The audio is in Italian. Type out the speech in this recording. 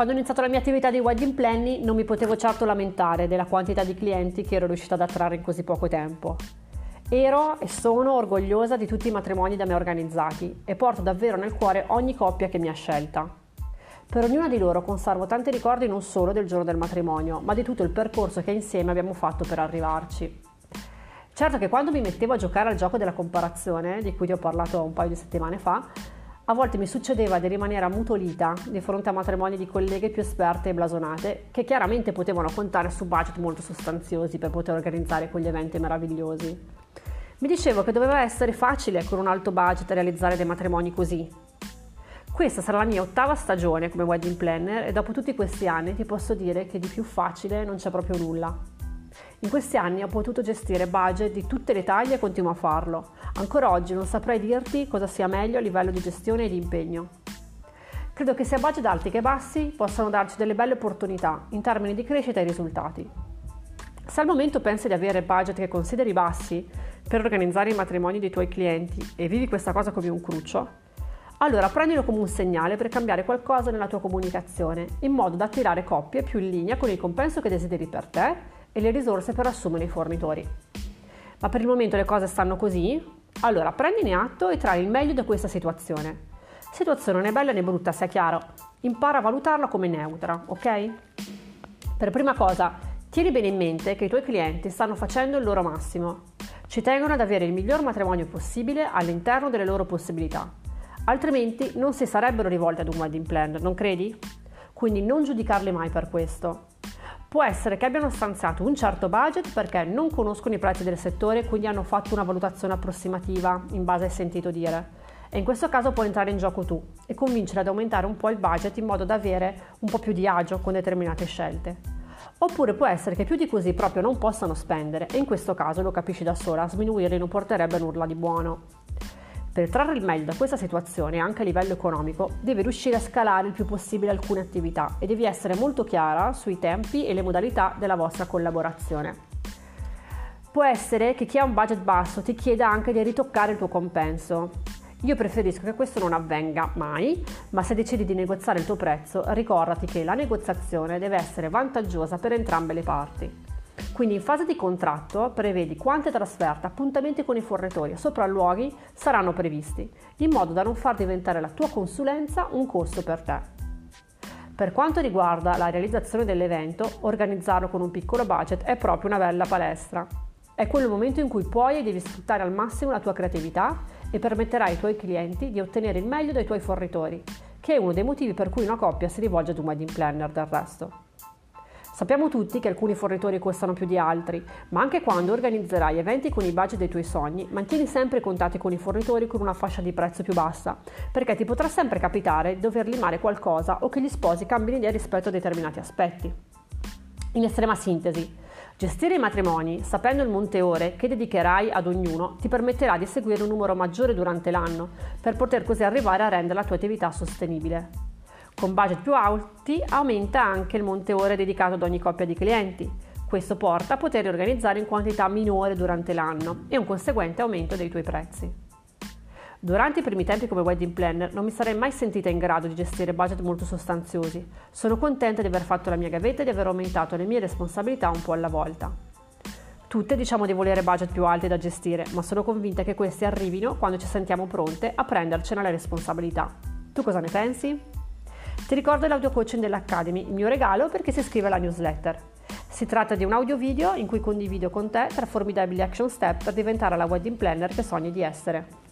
Quando ho iniziato la mia attività di wedding planning non mi potevo certo lamentare della quantità di clienti che ero riuscita ad attrarre in così poco tempo. Ero e sono orgogliosa di tutti i matrimoni da me organizzati e porto davvero nel cuore ogni coppia che mi ha scelta. Per ognuna di loro conservo tanti ricordi non solo del giorno del matrimonio, ma di tutto il percorso che insieme abbiamo fatto per arrivarci. Certo che quando mi mettevo a giocare al gioco della comparazione, di cui ti ho parlato un paio di settimane fa, a volte mi succedeva di rimanere ammutolita di fronte a matrimoni di colleghe più esperte e blasonate, che chiaramente potevano contare su budget molto sostanziosi per poter organizzare quegli eventi meravigliosi. Mi dicevo che doveva essere facile con un alto budget realizzare dei matrimoni così. Questa sarà la mia ottava stagione come wedding planner e dopo tutti questi anni ti posso dire che di più facile non c'è proprio nulla. In questi anni ho potuto gestire budget di tutte le taglie e continuo a farlo. Ancora oggi non saprei dirti cosa sia meglio a livello di gestione e di impegno. Credo che sia budget alti che bassi possano darci delle belle opportunità in termini di crescita e risultati. Se al momento pensi di avere budget che consideri bassi per organizzare i matrimoni dei tuoi clienti e vivi questa cosa come un cruccio, allora prendilo come un segnale per cambiare qualcosa nella tua comunicazione, in modo da attirare coppie più in linea con il compenso che desideri per te e le risorse per assumere i fornitori. Ma per il momento le cose stanno così? Allora prendine atto e trai il meglio da questa situazione. Situazione né bella né brutta, sia chiaro. Impara a valutarla come neutra, ok? Per prima cosa, tieni bene in mente che i tuoi clienti stanno facendo il loro massimo. Ci tengono ad avere il miglior matrimonio possibile all'interno delle loro possibilità. Altrimenti non si sarebbero rivolti ad un wedding planner, non credi? Quindi non giudicarli mai per questo. Può essere che abbiano stanziato un certo budget perché non conoscono i prezzi del settore e quindi hanno fatto una valutazione approssimativa in base al sentito dire. E in questo caso puoi entrare in gioco tu e convincere ad aumentare un po' il budget in modo da avere un po' più di agio con determinate scelte. Oppure può essere che più di così proprio non possano spendere e in questo caso lo capisci da sola, sminuirli non porterebbe nulla di buono. Per trarre il meglio da questa situazione, anche a livello economico, devi riuscire a scalare il più possibile alcune attività e devi essere molto chiara sui tempi e le modalità della vostra collaborazione. Può essere che chi ha un budget basso ti chieda anche di ritoccare il tuo compenso. Io preferisco che questo non avvenga mai, ma se decidi di negoziare il tuo prezzo, ricordati che la negoziazione deve essere vantaggiosa per entrambe le parti. Quindi in fase di contratto prevedi quante trasferte, appuntamenti con i fornitori e sopralluoghi saranno previsti, in modo da non far diventare la tua consulenza un costo per te. Per quanto riguarda la realizzazione dell'evento, organizzarlo con un piccolo budget è proprio una bella palestra. È quello il momento in cui puoi e devi sfruttare al massimo la tua creatività e permetterai ai tuoi clienti di ottenere il meglio dai tuoi fornitori, che è uno dei motivi per cui una coppia si rivolge ad un wedding planner del resto. Sappiamo tutti che alcuni fornitori costano più di altri, ma anche quando organizzerai eventi con i budget dei tuoi sogni, mantieni sempre i contatti con i fornitori con una fascia di prezzo più bassa, perché ti potrà sempre capitare di dover limare qualcosa o che gli sposi cambino idea rispetto a determinati aspetti. In estrema sintesi, Gestire i matrimoni, sapendo il monte ore che dedicherai ad ognuno, ti permetterà di seguire un numero maggiore durante l'anno, per poter così arrivare a rendere la tua attività sostenibile. Con budget più alti aumenta anche il monte ore dedicato ad ogni coppia di clienti. Questo porta a poter organizzare in quantità minore durante l'anno e un conseguente aumento dei tuoi prezzi. Durante i primi tempi come wedding planner non mi sarei mai sentita in grado di gestire budget molto sostanziosi. Sono contenta di aver fatto la mia gavetta e di aver aumentato le mie responsabilità un po' alla volta. Tutte diciamo di volere budget più alti da gestire, ma sono convinta che questi arrivino quando ci sentiamo pronte a prendercene la responsabilità. Tu cosa ne pensi? Ti ricordo l'audio coaching dell'Academy, il mio regalo perché si iscrive alla newsletter. Si tratta di un audio video in cui condivido con te tre formidabili action step per diventare la wedding planner che sogni di essere.